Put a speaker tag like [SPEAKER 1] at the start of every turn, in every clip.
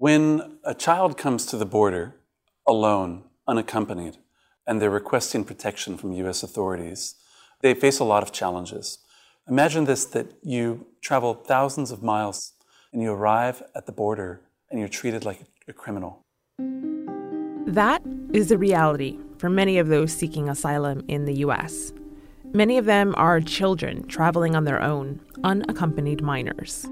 [SPEAKER 1] When a child comes to the border alone, unaccompanied, and they're requesting protection from US authorities, they face a lot of challenges. Imagine this that you travel thousands of miles and you arrive at the border and you're treated like a criminal.
[SPEAKER 2] That is the reality for many of those seeking asylum in the US. Many of them are children traveling on their own, unaccompanied minors.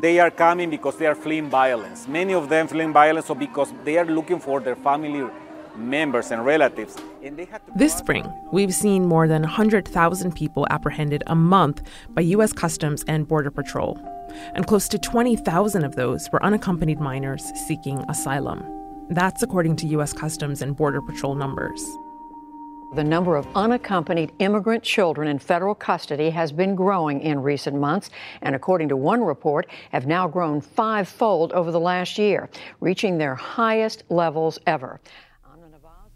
[SPEAKER 3] They are coming because they are fleeing violence. Many of them fleeing violence or because they are looking for their family members and relatives. And
[SPEAKER 2] this spring, we've seen more than 100,000 people apprehended a month by U.S. Customs and Border Patrol. And close to 20,000 of those were unaccompanied minors seeking asylum. That's according to U.S. Customs and Border Patrol numbers.
[SPEAKER 4] The number of unaccompanied immigrant children in federal custody has been growing in recent months, and according to one report, have now grown fivefold over the last year, reaching their highest levels ever.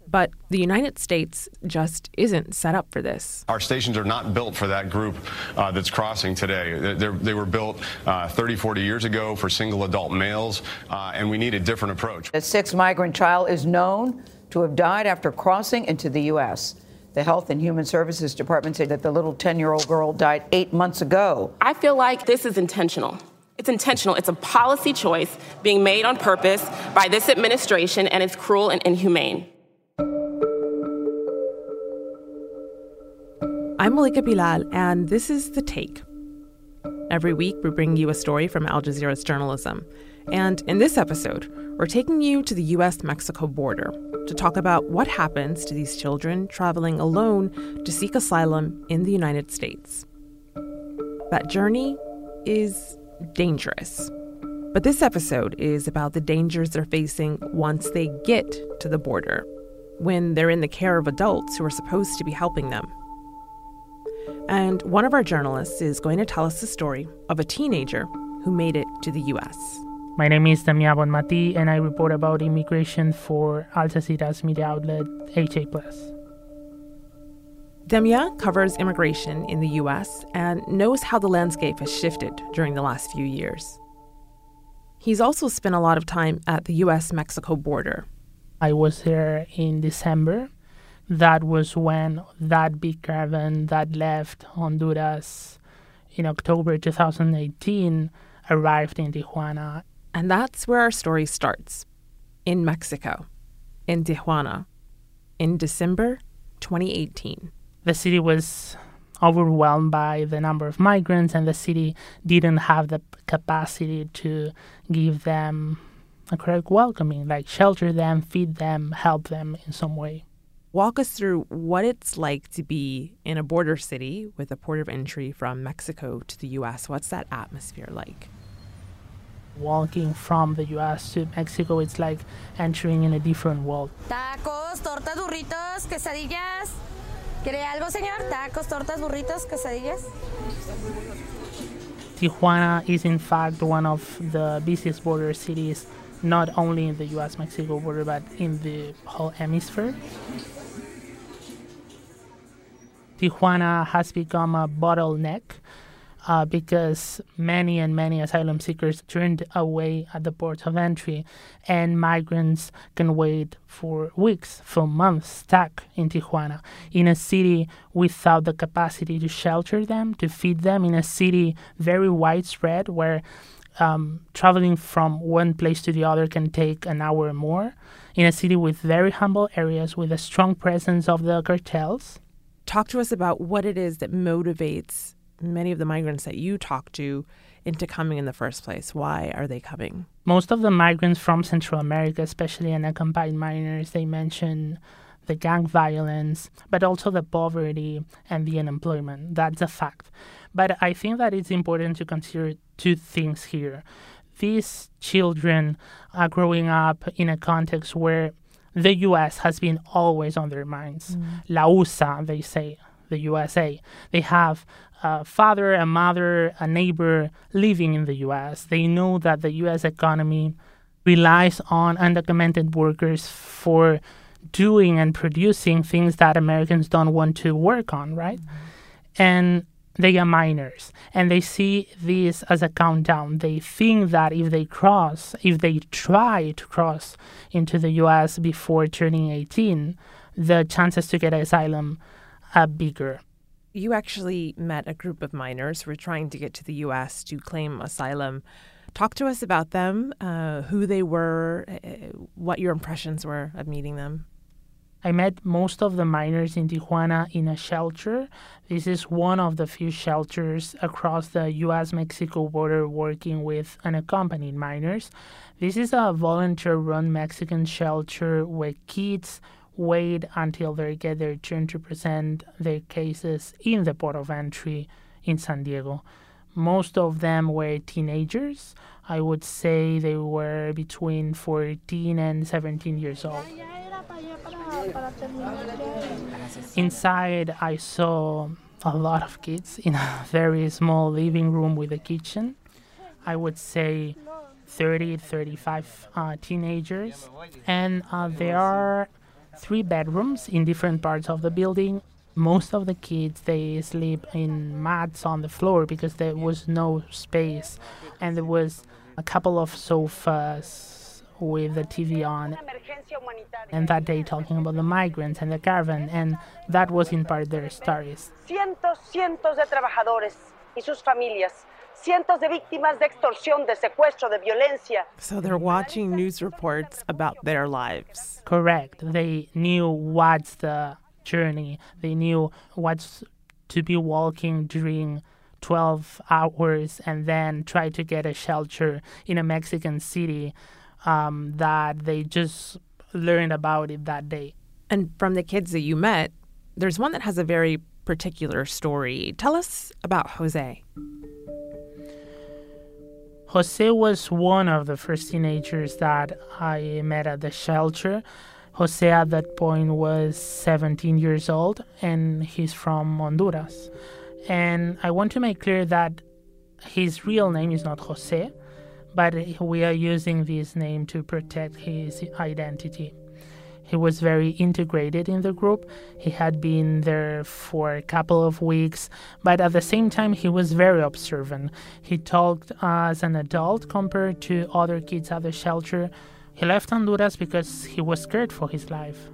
[SPEAKER 2] But the United States just isn't set up for this.
[SPEAKER 5] Our stations are not built for that group uh, that's crossing today. They're, they were built uh, 30, 40 years ago for single adult males, uh, and we need a different approach.
[SPEAKER 6] A six migrant child is known to have died after crossing into the U.S. The Health and Human Services Department said that the little 10 year old girl died eight months ago.
[SPEAKER 7] I feel like this is intentional. It's intentional. It's a policy choice being made on purpose by this administration, and it's cruel and inhumane.
[SPEAKER 2] I'm Malika Bilal, and this is The Take. Every week, we bring you a story from Al Jazeera's journalism. And in this episode, we're taking you to the US Mexico border to talk about what happens to these children traveling alone to seek asylum in the United States. That journey is dangerous. But this episode is about the dangers they're facing once they get to the border, when they're in the care of adults who are supposed to be helping them. And one of our journalists is going to tell us the story of a teenager who made it to the US.
[SPEAKER 8] My name is Damia Bonmati, and I report about immigration for Al Jazeera's media outlet AJ+.
[SPEAKER 2] Damia covers immigration in the US and knows how the landscape has shifted during the last few years. He's also spent a lot of time at the US Mexico border.
[SPEAKER 8] I was there in December. That was when that big caravan that left Honduras in October 2018 arrived in Tijuana
[SPEAKER 2] and that's where our story starts in Mexico, in Tijuana, in December 2018.
[SPEAKER 8] The city was overwhelmed by the number of migrants, and the city didn't have the capacity to give them a correct welcoming, like shelter them, feed them, help them in some way.
[SPEAKER 2] Walk us through what it's like to be in a border city with a port of entry from Mexico to the US. What's that atmosphere like?
[SPEAKER 8] Walking from the US to Mexico, it's like entering in a different world.
[SPEAKER 9] Tacos, tortas, burritos, quesadillas. ¿Quiere algo, señor? Tacos, tortas, burritos, quesadillas.
[SPEAKER 8] Tijuana is in fact one of the busiest border cities, not only in the US Mexico border, but in the whole hemisphere. Tijuana has become a bottleneck uh, because many and many asylum seekers turned away at the ports of entry, and migrants can wait for weeks, for months, stuck in Tijuana, in a city without the capacity to shelter them, to feed them, in a city very widespread where um, traveling from one place to the other can take an hour or more, in a city with very humble areas with a strong presence of the cartels.
[SPEAKER 2] Talk to us about what it is that motivates many of the migrants that you talk to into coming in the first place? Why are they coming?
[SPEAKER 8] Most of the migrants from Central America, especially unaccompanied minors, they mention the gang violence, but also the poverty and the unemployment. That's a fact. But I think that it's important to consider two things here. These children are growing up in a context where the US has been always on their minds. Mm. La USA, they say, the USA. They have a father, a mother, a neighbor living in the US. They know that the US economy relies on undocumented workers for doing and producing things that Americans don't want to work on, right? Mm-hmm. And they are minors and they see this as a countdown. They think that if they cross, if they try to cross into the US before turning 18, the chances to get asylum are bigger.
[SPEAKER 2] You actually met a group of minors who were trying to get to the US to claim asylum. Talk to us about them, uh, who they were, uh, what your impressions were of meeting them.
[SPEAKER 8] I met most of the minors in Tijuana in a shelter. This is one of the few shelters across the US Mexico border working with unaccompanied minors. This is a volunteer run Mexican shelter where kids wait until they get their turn to present their cases in the port of entry in San Diego. Most of them were teenagers. I would say they were between 14 and 17 years old. Inside, I saw a lot of kids in a very small living room with a kitchen. I would say 30, 35 uh, teenagers. And uh, there are three bedrooms in different parts of the building. Most of the kids they sleep in mats on the floor because there was no space, and there was a couple of sofas with the TV on. And that day talking about the migrants and the caravan, and that was in part their stories.
[SPEAKER 10] Cientos, cientos de trabajadores y sus familias cientos de víctimas de extorsión, de secuestro, de violencia.
[SPEAKER 2] So they're watching news reports about their lives.
[SPEAKER 8] Correct. They knew what's the journey. They knew what's to be walking during 12 hours and then try to get a shelter in a Mexican city um, that they just learned about it that day.
[SPEAKER 2] And from the kids that you met, there's one that has a very particular story. Tell us about Jose.
[SPEAKER 8] Jose was one of the first teenagers that I met at the shelter. Jose at that point was 17 years old and he's from Honduras. And I want to make clear that his real name is not Jose, but we are using this name to protect his identity. He was very integrated in the group. He had been there for a couple of weeks, but at the same time, he was very observant. He talked as an adult compared to other kids at the shelter. He left Honduras because he was scared for his life.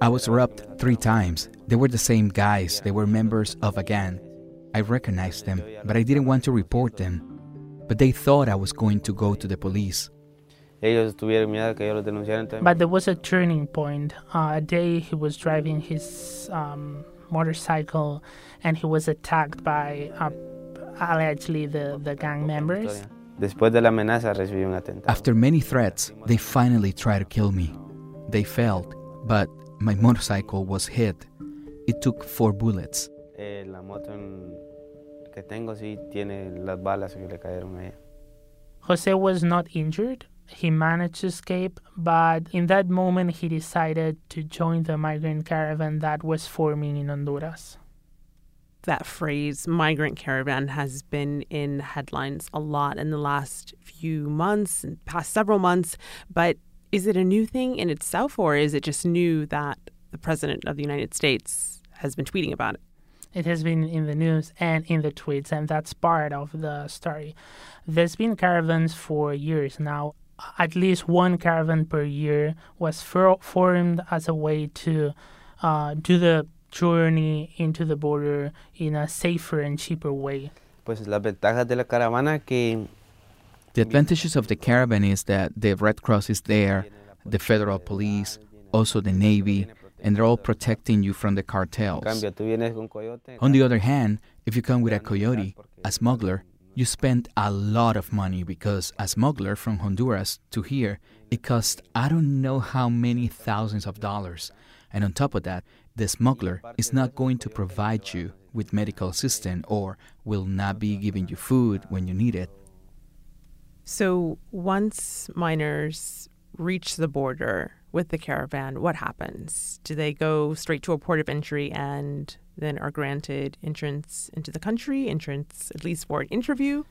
[SPEAKER 11] I was robbed three times. They were the same guys, they were members of a gang. I recognized them, but I didn't want to report them. But they thought I was going to go to the police.
[SPEAKER 8] But there was a turning point. Uh, a day he was driving his um, motorcycle and he was attacked by uh, allegedly the, the gang members. Después de la amenaza recibí un atentado.
[SPEAKER 11] After many threats, they finally tried to kill me. They failed, but my motorcycle was hit. It took four bullets.
[SPEAKER 8] Jose was not injured, he managed to escape, but in that moment he decided to join the migrant caravan that was forming in Honduras.
[SPEAKER 2] That phrase, migrant caravan, has been in headlines a lot in the last few months, past several months. But is it a new thing in itself, or is it just new that the President of the United States has been tweeting about it?
[SPEAKER 8] It has been in the news and in the tweets, and that's part of the story. There's been caravans for years now at least one caravan per year was for, formed as a way to uh, do the journey into the border in a safer and cheaper way.
[SPEAKER 11] Pues las ventajas de la caravana que the advantages of the caravan is that the Red Cross is there, the federal police, also the Navy, and they're all protecting you from the cartels. On the other hand, if you come with a coyote, a smuggler, you spend a lot of money because a smuggler from Honduras to here, it costs I don't know how many thousands of dollars. And on top of that, the smuggler is not going to provide you with medical assistance or will not be giving you food when you need it.
[SPEAKER 2] So once minors reach the border with the caravan, what happens? Do they go straight to a port of entry and then are granted entrance into the country, entrance at least for an interview?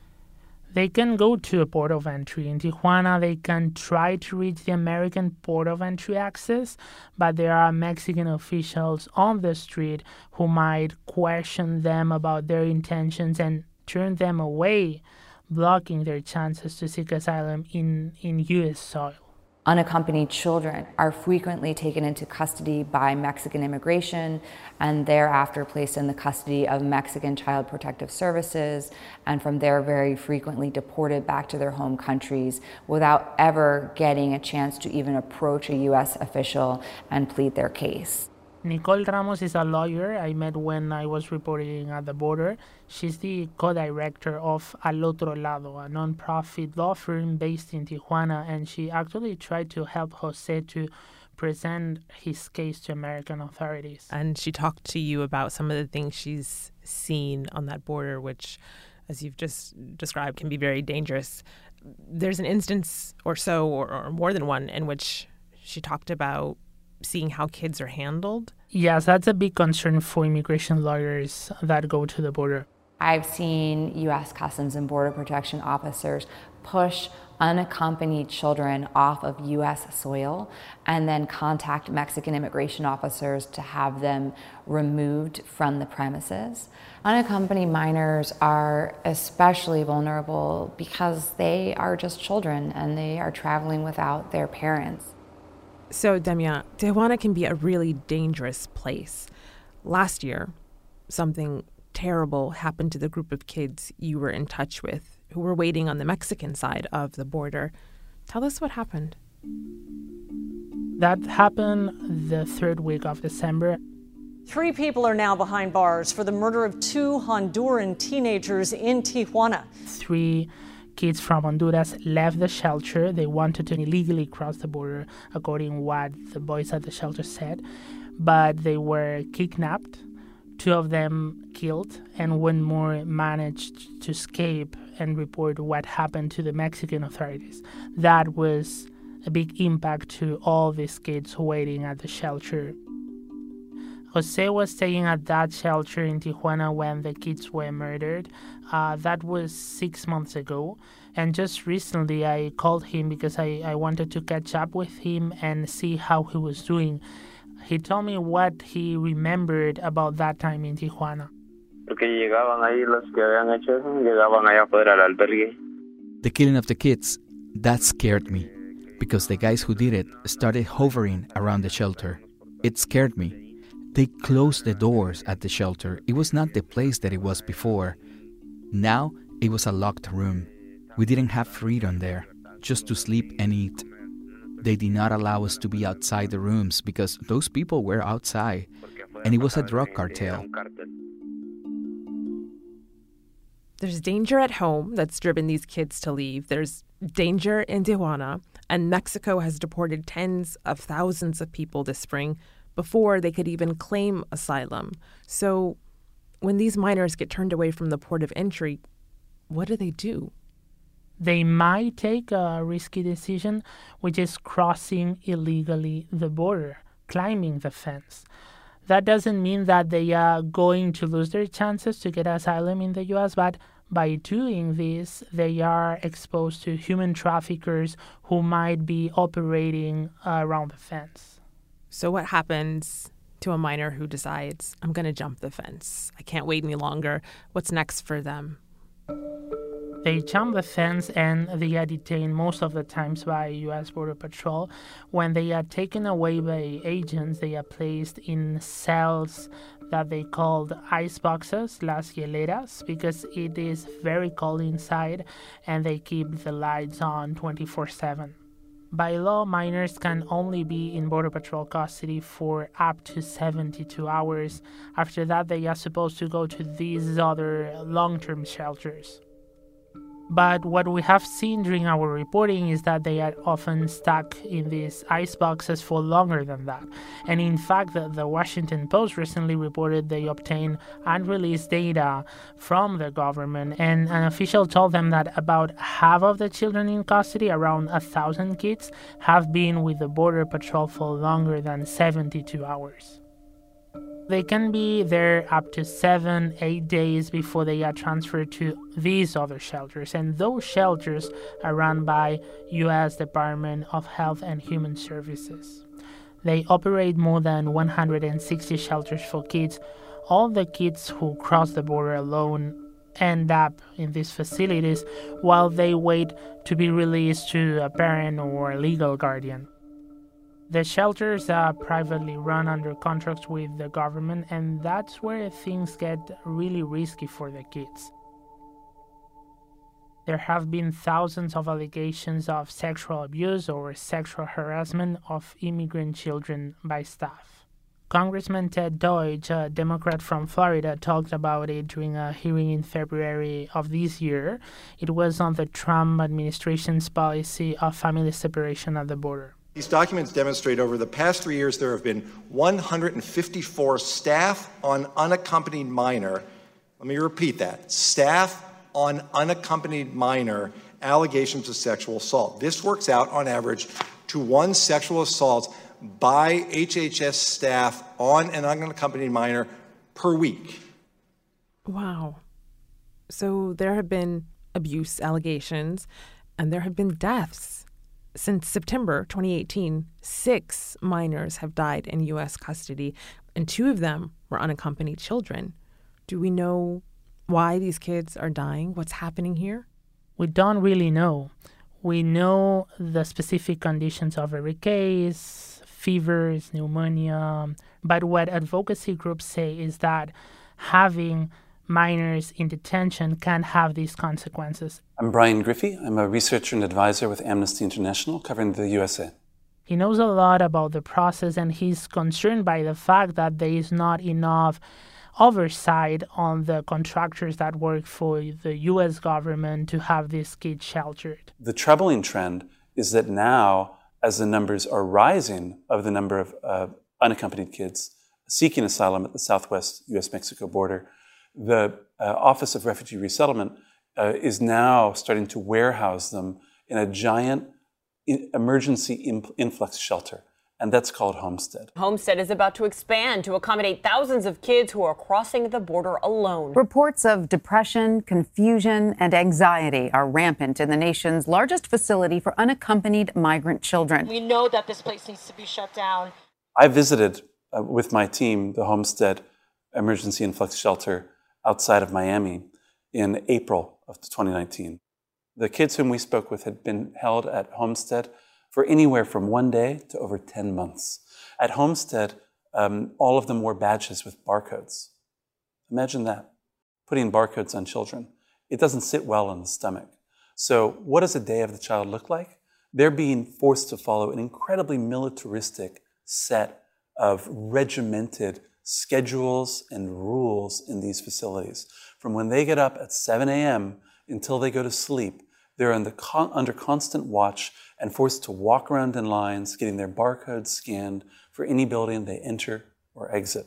[SPEAKER 8] They can go to a port of entry. In Tijuana, they can try to reach the American port of entry access, but there are Mexican officials on the street who might question them about their intentions and turn them away, blocking their chances to seek asylum in, in U.S. soil.
[SPEAKER 12] Unaccompanied children are frequently taken into custody by Mexican immigration and thereafter placed in the custody of Mexican Child Protective Services, and from there, very frequently deported back to their home countries without ever getting a chance to even approach a U.S. official and plead their case.
[SPEAKER 8] Nicole Ramos is a lawyer I met when I was reporting at the border. She's the co director of Al Otro Lado, a non-profit law firm based in Tijuana, and she actually tried to help Jose to present his case to American authorities.
[SPEAKER 2] And she talked to you about some of the things she's seen on that border, which, as you've just described, can be very dangerous. There's an instance or so, or, or more than one, in which she talked about seeing how kids are handled?
[SPEAKER 8] Yes, that's a big concern for immigration lawyers that go to the border.
[SPEAKER 12] I've seen U.S. Customs and Border Protection officers push unaccompanied children off of U.S. soil and then contact Mexican immigration officers to have them removed from the premises. Unaccompanied minors are especially vulnerable because they are just children and they are traveling without their parents.
[SPEAKER 2] So, Demian, Tijuana can be a really dangerous place. Last year, something terrible happened to the group of kids you were in touch with who were waiting on the Mexican side of the border. Tell us what happened.
[SPEAKER 8] That happened the third week of December.
[SPEAKER 13] Three people are now behind bars for the murder of two Honduran teenagers in Tijuana.
[SPEAKER 8] Three kids from Honduras left the shelter. They wanted to illegally cross the border, according what the boys at the shelter said, but they were kidnapped. Two of them killed, and one more managed to escape and report what happened to the Mexican authorities. That was a big impact to all these kids waiting at the shelter. Jose was staying at that shelter in Tijuana when the kids were murdered. Uh, that was six months ago. And just recently, I called him because I, I wanted to catch up with him and see how he was doing. He told me what he remembered about that time in Tijuana.
[SPEAKER 11] The killing of the kids, that scared me because the guys who did it started hovering around the shelter. It scared me they closed the doors at the shelter. It was not the place that it was before. Now it was a locked room. We didn't have freedom there, just to sleep and eat. They did not allow us to be outside the rooms because those people were outside, and it was a drug cartel.
[SPEAKER 2] There's danger at home that's driven these kids to leave. There's danger in Tijuana, and Mexico has deported tens of thousands of people this spring before they could even claim asylum. So when these minors get turned away from the port of entry, what do they do?
[SPEAKER 8] They might take a risky decision, which is crossing illegally the border, climbing the fence. That doesn't mean that they are going to lose their chances to get asylum in the US, but by doing this, they are exposed to human traffickers who might be operating around the fence.
[SPEAKER 2] So, what happens to a minor who decides, I'm going to jump the fence? I can't wait any longer. What's next for them?
[SPEAKER 8] They jump the fence and they are detained most of the times by U.S. Border Patrol. When they are taken away by agents, they are placed in cells that they called ice boxes, las hieleras, because it is very cold inside and they keep the lights on 24 7. By law, minors can only be in Border Patrol custody for up to 72 hours. After that, they are supposed to go to these other long term shelters. But what we have seen during our reporting is that they are often stuck in these ice boxes for longer than that. And in fact, the, the, Washington Post recently reported they obtained unreleased data from the government, and an official told them that about half of the children in custody, around a thousand kids, have been with the Border Patrol for longer than 72 hours. They can be there up to seven, eight days before they are transferred to these other shelters. And those shelters are run by U.S. Department of Health and Human Services. They operate more than 160 shelters for kids. All the kids who cross the border alone end up in these facilities while they wait to be released to a parent or a legal guardian. The shelters are privately run under contracts with the government, and that's where things get really risky for the kids. There have been thousands of allegations of sexual abuse or sexual harassment of immigrant children by staff. Congressman Ted Deutch, a Democrat from Florida, talked about it during a hearing in February of this year. It was on the Trump administration's policy of family separation at the border.
[SPEAKER 14] These documents demonstrate over the past three years there have been 154 staff on unaccompanied minor. Let me repeat that staff on unaccompanied minor allegations of sexual assault. This works out on average to one sexual assault by HHS staff on an unaccompanied minor per week.
[SPEAKER 2] Wow. So there have been abuse allegations and there have been deaths since September 2018, six minors have died in U.S. custody, and two of them were unaccompanied children. Do we know why these kids are dying? What's happening here?
[SPEAKER 8] We don't really know. We know the specific conditions of every case, fevers, pneumonia, but what advocacy groups say is that having minors in detention can have these consequences.
[SPEAKER 1] I'm Brian Griffey. I'm a researcher and advisor with Amnesty International covering the USA.
[SPEAKER 8] He knows a lot about the process and he's concerned by the fact that there is not enough oversight on the contractors that work for the US government to have these kids sheltered.
[SPEAKER 1] The troubling trend is that now, as the numbers are rising of the number of uh, unaccompanied kids seeking asylum at the southwest US Mexico border, the uh, Office of Refugee Resettlement uh, is now starting to warehouse them in a giant emergency influx shelter. And that's called Homestead.
[SPEAKER 15] Homestead is about to expand to accommodate thousands of kids who are crossing the border alone.
[SPEAKER 16] Reports of depression, confusion, and anxiety are rampant in the nation's largest facility for unaccompanied migrant children.
[SPEAKER 17] We know that this place needs to be shut down.
[SPEAKER 1] I visited uh, with my team the Homestead Emergency Influx Shelter outside of Miami in April of 2019. The kids whom we spoke with had been held at Homestead for anywhere from one day to over 10 months. At Homestead, um, all of them wore badges with barcodes. Imagine that, putting barcodes on children. It doesn't sit well in the stomach. So, what does a day of the child look like? They're being forced to follow an incredibly militaristic set of regimented schedules and rules in these facilities. From when they get up at 7 a.m. until they go to sleep, they're con- under constant watch and forced to walk around in lines, getting their barcodes scanned for any building they enter or exit.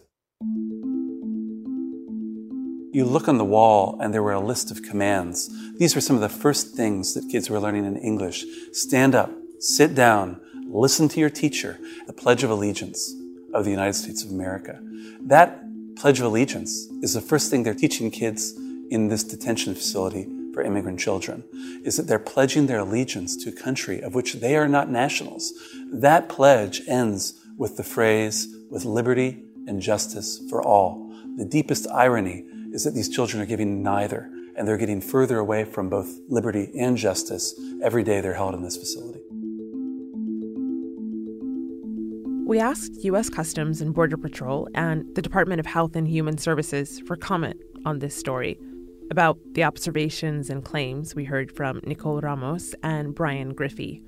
[SPEAKER 1] You look on the wall, and there were a list of commands. These were some of the first things that kids were learning in English stand up, sit down, listen to your teacher, the Pledge of Allegiance of the United States of America. That Pledge of Allegiance is the first thing they're teaching kids in this detention facility for immigrant children, is that they're pledging their allegiance to a country of which they are not nationals. That pledge ends with the phrase, with liberty and justice for all. The deepest irony is that these children are giving neither, and they're getting further away from both liberty and justice every day they're held in this facility.
[SPEAKER 2] We asked U.S. Customs and Border Patrol and the Department of Health and Human Services for comment on this story about the observations and claims we heard from Nicole Ramos and Brian Griffey,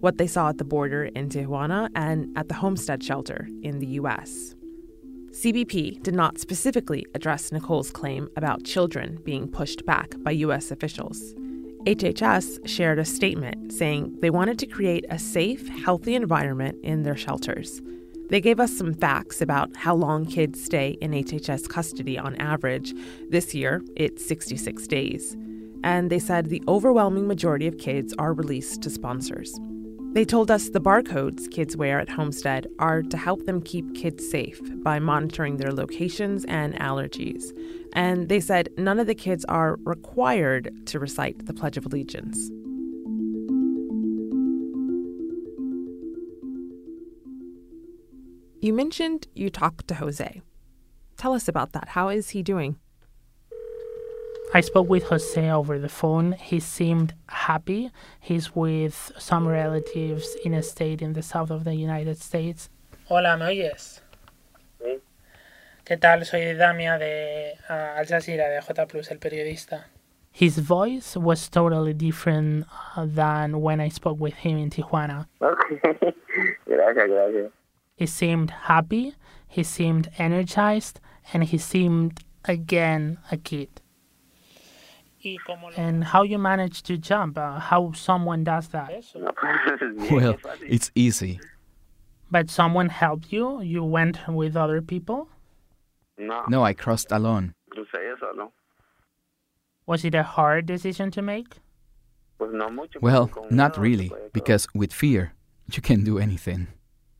[SPEAKER 2] what they saw at the border in Tijuana and at the Homestead shelter in the U.S. CBP did not specifically address Nicole's claim about children being pushed back by U.S. officials. HHS shared a statement saying they wanted to create a safe, healthy environment in their shelters. They gave us some facts about how long kids stay in HHS custody on average. This year, it's 66 days. And they said the overwhelming majority of kids are released to sponsors. They told us the barcodes kids wear at Homestead are to help them keep kids safe by monitoring their locations and allergies. And they said none of the kids are required to recite the Pledge of Allegiance. You mentioned you talked to Jose. Tell us about that. How is he doing?
[SPEAKER 8] I spoke with Jose over the phone. He seemed happy. He's with some relatives in a state in the south of the United States.
[SPEAKER 18] Hola, ¿me oyes?
[SPEAKER 19] Sí.
[SPEAKER 18] ¿Qué tal? Soy Damia de uh, Al Jazeera, de J Plus, el periodista.
[SPEAKER 8] His voice was totally different uh, than when I spoke with him in Tijuana.
[SPEAKER 19] Okay. gracias, gracias.
[SPEAKER 8] He seemed happy, he seemed energized, and he seemed again a kid. And how you manage to jump, uh, how someone does that.
[SPEAKER 11] Well, it's easy.
[SPEAKER 8] But someone helped you? You went with other people?
[SPEAKER 19] No.
[SPEAKER 11] No, I crossed alone.
[SPEAKER 8] Was it a hard decision to make?
[SPEAKER 19] Pues no mucho.
[SPEAKER 11] Well, not really, because with fear, you can do anything.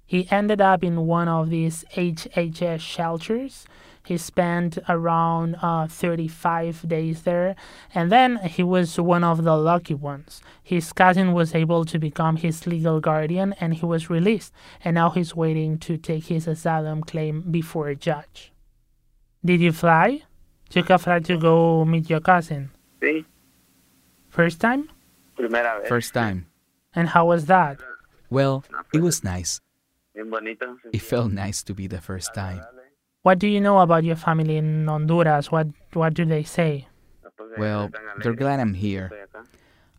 [SPEAKER 8] He ended up in one of these HHS shelters. He spent around uh, 35 days there, and then he was one of the lucky ones. His cousin was able to become his legal guardian, and he was released, and now he's waiting to take his asylum claim before a judge. Did you fly? Took a flight to go meet your cousin?
[SPEAKER 19] Sí.
[SPEAKER 8] First time?
[SPEAKER 11] First time.
[SPEAKER 8] And how was that?
[SPEAKER 11] Well, it was nice. It felt nice to be the first time.
[SPEAKER 8] What do you know about your family in Honduras? What what do they say?
[SPEAKER 11] Well, they're glad I'm here.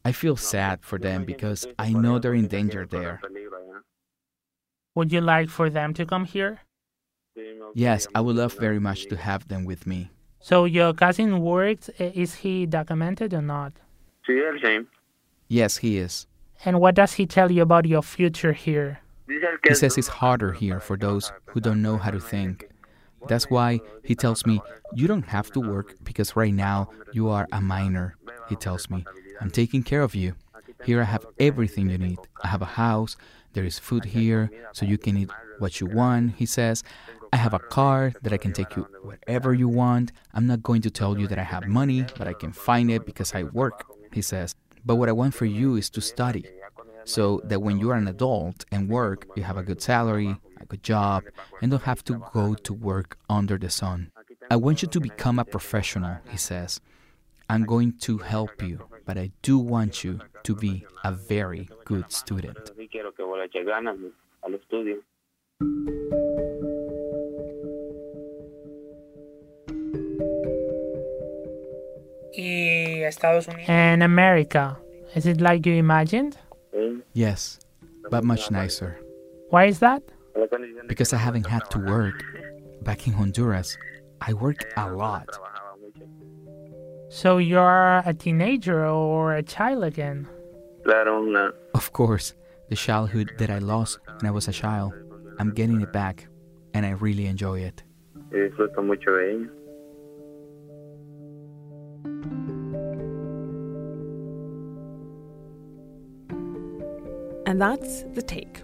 [SPEAKER 11] I feel sad for them because I know they're in danger there.
[SPEAKER 8] Would you like for them to come here?
[SPEAKER 11] Yes, I would love very much to have them with me.
[SPEAKER 8] So your cousin works. Eh, is he documented or not?
[SPEAKER 19] Sí, el same.
[SPEAKER 11] Yes, he is.
[SPEAKER 8] And what does he tell you about your future here?
[SPEAKER 11] He says it's harder here for those who don't know how to think. That's why he tells me, You don't have to work because right now you are a minor. He tells me, I'm taking care of you. Here I have everything you need. I have a house, there is food here, so you can eat what you want, he says. I have a car that I can take you wherever you want. I'm not going to tell you that I have money, but I can find it because I work, he says. But what I want for you is to study so that when you are an adult and work, you have a good salary, a good job, and don't have to go to work under the sun. I want you to become a professional, he says. I'm going to help you, but I do want you to be a very good student.
[SPEAKER 19] Sí quiero que vos le eches ganas al estudio.
[SPEAKER 18] Y Estados Unidos.
[SPEAKER 8] And America, is it like you imagined?
[SPEAKER 11] Yes, but much nicer.
[SPEAKER 8] Why is that?
[SPEAKER 11] Because I haven't had to work. Back in Honduras, I work a lot.
[SPEAKER 8] So you're a teenager or a child again?
[SPEAKER 19] Claro, una.
[SPEAKER 11] Of course, the childhood that I lost when I was a child, I'm getting it back, and I really enjoy it.
[SPEAKER 19] Y disfruto mucho de ella.
[SPEAKER 2] And that's The Take.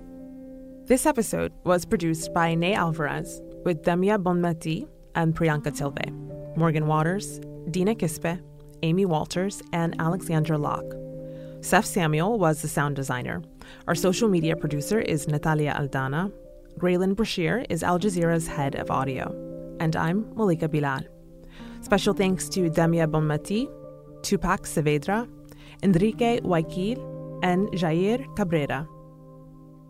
[SPEAKER 2] This episode was produced by Ney Alvarez with Damia Bonmati and Priyanka Tilve, Morgan Waters, Dina Kispe, Amy Walters, and Alexandra Locke. Seth Samuel was the sound designer. Our social media producer is Natalia Aldana. Graelyn Brashear is Al Jazeera's head of audio. And I'm Malika Bilal. Special thanks to Damia Bonmati, Tupac Saavedra, Enrique Waikil, and Jair Cabrera.